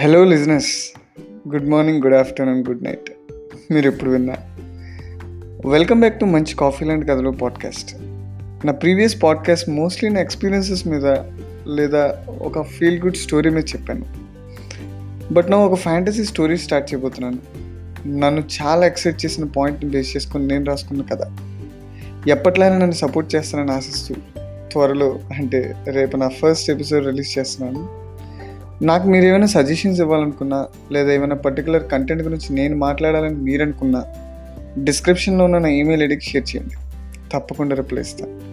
Hello listeners good morning good afternoon good night మీరు ఎప్పుడు విన్నా. వెల్కమ్ బ్యాక్ టు మంచి కాఫీ లాంటి కథలో పాడ్కాస్ట్ నా ప్రీవియస్ పాడ్కాస్ట్ మోస్ట్లీ నా ఎక్స్పీరియన్సెస్ మీద లేదా ఒక ఫీల్ గుడ్ స్టోరీ మీద చెప్పాను. బట్ నా ఒక ఫ్యాంటసీ స్టోరీ స్టార్ట్ చేయబోతున్నాను. నన్ను చాలా ఎక్సైట్ చేసిన పాయింట్ని బేస్ చేసుకుని నేను రాసుకున్న కథ. ఎప్పట్లైనా నన్ను సపోర్ట్ చేస్తానని ఆశిస్తూ త్వరలో అంటే రేపు నా ఫస్ట్ ఎపిసోడ్ రిలీజ్ చేస్తున్నాను. నాకు మీరు ఏమైనా సజెషన్స్ ఇవ్వాలనుకున్నా లేదా ఏమైనా పర్టికులర్ కంటెంట్ గురించి నేను మాట్లాడాలని మీరు అనుకున్నా డిస్క్రిప్షన్లో ఉన్న నా ఈమెయిల్ ఐడికి షేర్ చేయండి. తప్పకుండా రిప్లై ఇస్తాను